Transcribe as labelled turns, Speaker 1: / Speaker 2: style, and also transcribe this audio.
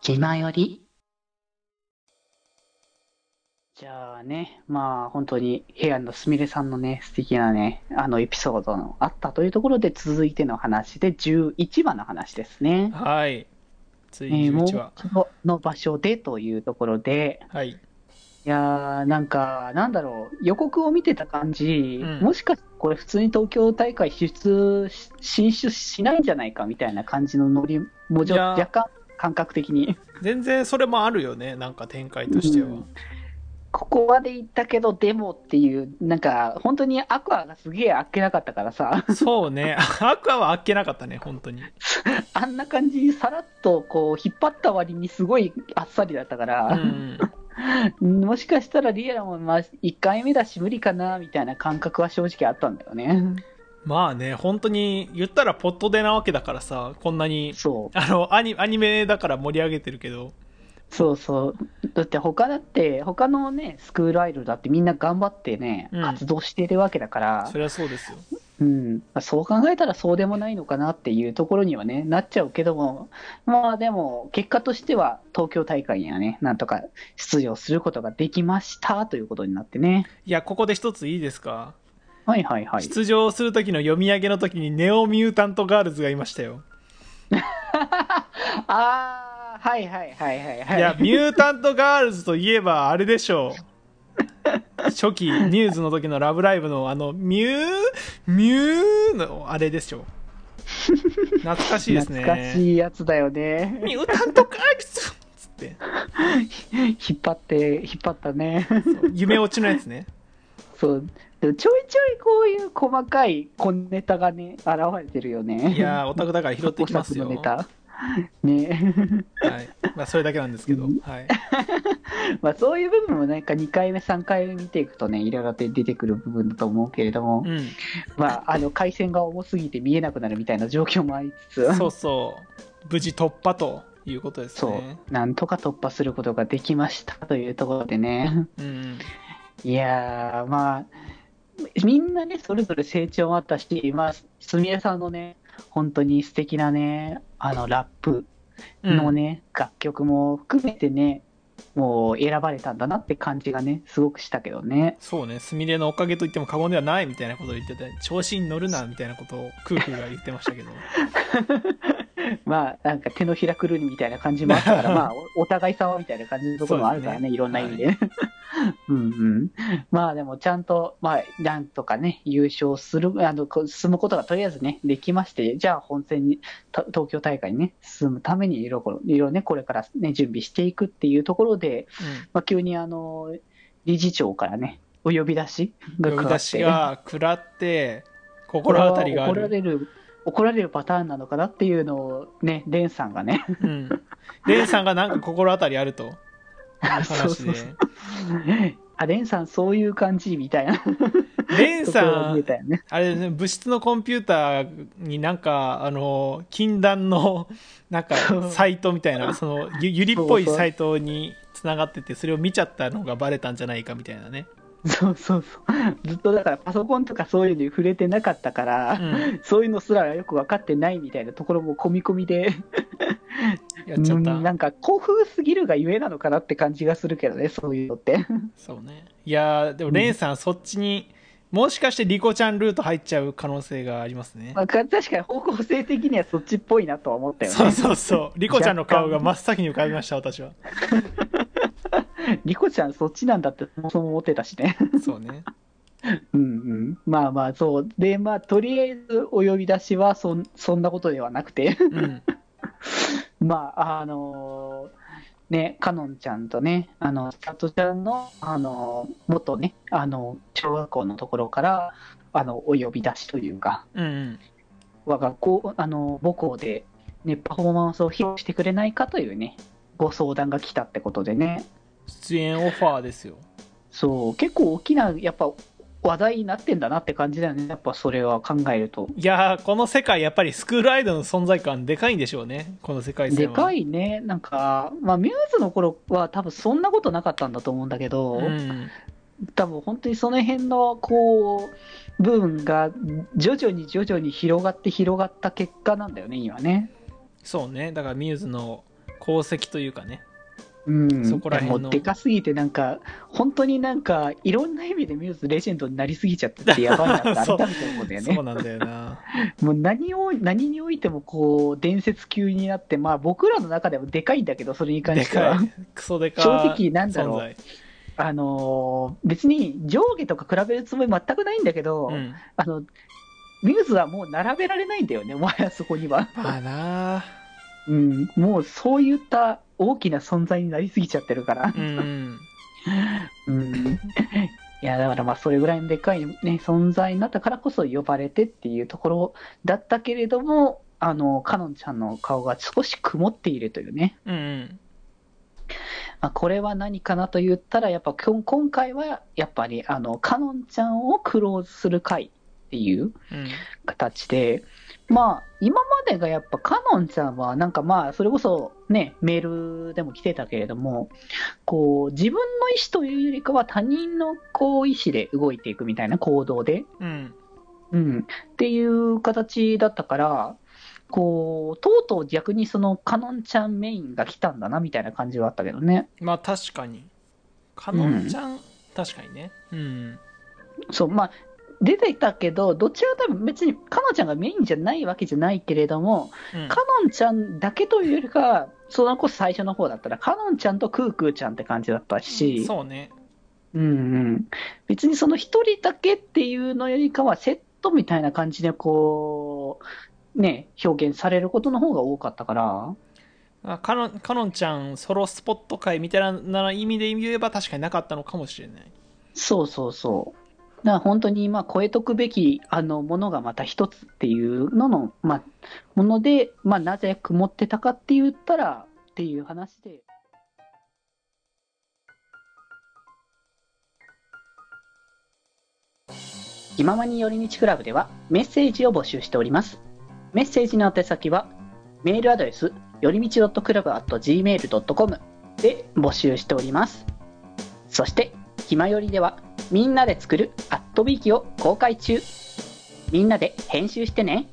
Speaker 1: 気まより？じゃあね、まあ本当に部屋のすみれさんのね、素敵なね、あのエピソードのあったというところで続いての話で11話の話ですね。
Speaker 2: はい。つい
Speaker 1: えー、
Speaker 2: に
Speaker 1: もう
Speaker 2: 11話。
Speaker 1: 一度の場所でというところで、
Speaker 2: はい。
Speaker 1: いやー、なんか、なんだろう、予告を見てた感じ、
Speaker 2: うん
Speaker 1: もしかしてこれ普通に東京大会出し進出しないんじゃないかみたいな感じのノリも若干感覚的に。
Speaker 2: 全然それもあるよね。なんか展開としては。
Speaker 1: うんここまで行ったけど、でもっていう、なんか、本当にアクアがすげえあっけなかったからさ、
Speaker 2: そうね。アクアはあっけなかったね、本当に。
Speaker 1: あんな感じにさらっとこう、引っ張った割にすごいあっさりだったか
Speaker 2: う
Speaker 1: ら、
Speaker 2: ん。
Speaker 1: もしかしたらリエラもまあ1回目だし無理かな、みたいな感覚は正直あったんだよね。
Speaker 2: まあね、本当に言ったらポットでなわけだからさ、こんなに、
Speaker 1: そう。
Speaker 2: あの、アニアニメだから盛り上げてるけど、
Speaker 1: そうそう。だって他だって、他のね、スクールアイドルだってみんな頑張ってね、
Speaker 2: うん
Speaker 1: 活動してるわけだから
Speaker 2: そ、りゃそうですよ。
Speaker 1: うん。そう考えたらそうでもないのかなっていうところにはね、なっちゃうけども、まあでも、結果としては東京大会にはね、なんとか出場することができましたということになってね。
Speaker 2: いや、ここで一ついいですか、
Speaker 1: はいはいはい。
Speaker 2: 出場する時の読み上げの時にネオミュータントガールズがいましたよ。
Speaker 1: あー、はいはいはいはいはい。
Speaker 2: いや、ミュータントガールズといえばあれでしょう。初期ミューズの時のラブライブのあの、ミュー、ミューのあれでしょう。懐かしいですね。
Speaker 1: 懐かしいやつだよね。
Speaker 2: ミュータントガールズつって。
Speaker 1: 引っ張って、引っ張ったね。
Speaker 2: 夢落ちのやつね。
Speaker 1: そう。ちょいちょいこういう細かい小ネタがね、現れてるよね。
Speaker 2: いやー、オタクだから拾ってきますよ。
Speaker 1: 過去作のネタ。ね。
Speaker 2: はい。まあ、それだけなんですけど。はい。
Speaker 1: まあそういう部分もなんか2回目、3回目見ていくとね、いろいろと出てくる部分だと思うけれども、
Speaker 2: うん。
Speaker 1: まあ、あの、回線が重すぎて見えなくなるみたいな状況もありつつ、
Speaker 2: そうそう。無事突破ということです
Speaker 1: そう
Speaker 2: ね。
Speaker 1: なんとか突破することができましたというところでね。
Speaker 2: うん。
Speaker 1: いやー、まあ、みんなね、それぞれ成長もあったし、まあ、すみれさんのね、本当に素敵なね、あの、ラップ
Speaker 2: うん
Speaker 1: のね、楽曲も含めてね、もう選ばれたんだなって感じがね、すごくしたけどね。
Speaker 2: そうね、すみれのおかげと言っても過言ではないみたいなことを言ってて、調子に乗るなみたいなことをクークーが言ってましたけど。
Speaker 1: まあ、なんか手のひらくるりみたいな感じもあったから、まあ、おお互い様みたいな感じのところもあるからね、
Speaker 2: ね
Speaker 1: いろんな意味で。うんうん。まあでも、ちゃんと、まあ、なんとかね、優勝する、あの、進むことがとりあえずね、できまして、じゃあ本戦に、た東京大会にね、進むためにいろいろ、ね、これからね、準備していくっていうところで、まあ、急にあの、理事長からね、お呼び出し
Speaker 2: うん。呼び出しが食らって、心当たりが
Speaker 1: 怒ら
Speaker 2: る。
Speaker 1: れる、怒られるパターンなのかなっていうのをね、レンさんがね、
Speaker 2: うん。レンさんがなんか心当たりあると。
Speaker 1: そうそうそう。あ、レンさんそういう感じみたいな。
Speaker 2: レンさん、
Speaker 1: ね。
Speaker 2: あれね、物質のコンピューターになんか、あの、禁断の、なんか、サイトみたいな、その、ゆゆりっぽいサイトに繋がってて、それを見ちゃったのがバレたんじゃないかみたいなね。
Speaker 1: そうそうそう。ずっとだからパソコンとかそういうのに触れてなかったから、
Speaker 2: うん。
Speaker 1: そういうのすらよく分かってないみたいなところも込み込みで、
Speaker 2: やっちゃった。
Speaker 1: うんなんか興奮すぎるがゆえなのかなって感じがするけどね、そういうのって。
Speaker 2: そうね。いやーでも、レンさん、そっちに、もしかしてリコちゃんルート入っちゃう可能性がありますね。
Speaker 1: まあ、確かに方向性的にはそっちっぽいなとは思ったよね。
Speaker 2: そうそうそう。リコちゃんの顔が真っ先に浮かびました、私は。
Speaker 1: リコちゃんそっちなんだってそもそも思ってたしね。
Speaker 2: そうね。
Speaker 1: うんうん。まあまあそう。で、まあとりあえずお呼び出しはそんそんなことではなくて、
Speaker 2: うん。
Speaker 1: まああのね、かのんちゃんとね、あの、さとちゃんの、あの元ね、あの、小学校のところから、あの、お呼び出しというか、
Speaker 2: うんうん。
Speaker 1: 我が校、あの、母校で、ね、パフォーマンスを披露してくれないかというね、ご相談が来たってことでね、
Speaker 2: 出演オファーですよ。
Speaker 1: そう、結構大きな、やっぱ、話題になってんだなって感じだよね、やっぱそれは考えると。
Speaker 2: いやーこの世界、やっぱりスクールアイドルの存在感でかいんでしょうね。この世界。
Speaker 1: でかいね、なんか、まあ、ミューズの頃は多分そんなことなかったんだと思うんだけど、
Speaker 2: うん。
Speaker 1: 多分本当にその辺の、こう、部分が徐々に徐々に広がって広がった結果なんだよね、今ね。
Speaker 2: そうねだからミューズの功績というかね
Speaker 1: うん、
Speaker 2: そこら辺の
Speaker 1: もうでかすぎて、なんか、本当になんか、いろんな意味でミューズレジェンドになりすぎちゃってて、やばいなって 改めて思うんだよね。
Speaker 2: そうなんだよな。
Speaker 1: もう何を、何においてもこう、伝説級になって、まあ僕らの中でもでかいんだけど、それに関
Speaker 2: で
Speaker 1: しては。
Speaker 2: か。い。クソでかい
Speaker 1: 正直なんだろう。あのー別に上下とか比べるつもり全くないんだけど、
Speaker 2: うん。
Speaker 1: あの、ミューズはもう並べられないんだよね、お前はそこには。
Speaker 2: まあな。
Speaker 1: うん、もうそういった大きな存在になりすぎちゃってるから
Speaker 2: う。ん
Speaker 1: うん。いや、だからまあそれぐらいのでかいね、存在になったからこそ呼ばれてっていうところだったけれども、あの、かのんちゃんの顔が少し曇っているというね。
Speaker 2: うんうん
Speaker 1: まあ、これは何かなと言ったら、やっぱ今回は、やっぱり、あの、かのんちゃんをクローズする回っていう
Speaker 2: うん
Speaker 1: 形で、まあ、今までがやっぱ、かのんちゃんは、なんかまあ、それこそね、メールでも来てたけれども、こう、自分の意思というよりかは他人のこう、意思で動いていくみたいな行動で、
Speaker 2: うん。
Speaker 1: うん、っていう形だったから、こう、とうとう逆にその、かのんちゃんメインが来たんだな、みたいな感じはあったけどね。
Speaker 2: まあ確かに。かのんちゃん、確かにね。うん。
Speaker 1: そう、まあ、出てたけど、どちらかというと別に、かのんちゃんがメインじゃないわけじゃないけれども、
Speaker 2: うん。
Speaker 1: かのんちゃんだけというよりかは、そのこそ最初の方だったら、かのんちゃんとクークーちゃんって感じだったし、
Speaker 2: そうね。
Speaker 1: うんうん、別にその一人だけっていうのよりかは、セットみたいな感じで、こう、ね、表現されることの方が多かったから、
Speaker 2: あかのかのんちゃんソロスポット会みたいな意味で言えば確かになかったのかもしれない。
Speaker 1: そうそうそう。だから本当にまあ超えとくべきあのものがまた一つっていうのの、まあ、もので、まあ、なぜ曇ってたかって言ったらっていう話で。気ままに寄り道クラブではメッセージを募集しております。メッセージの宛先はメールアドレスよりみち .club.gmail.com で募集しております。そして、ひまよりではみんなで作るアットビーキを公開中。みんなで編集してね。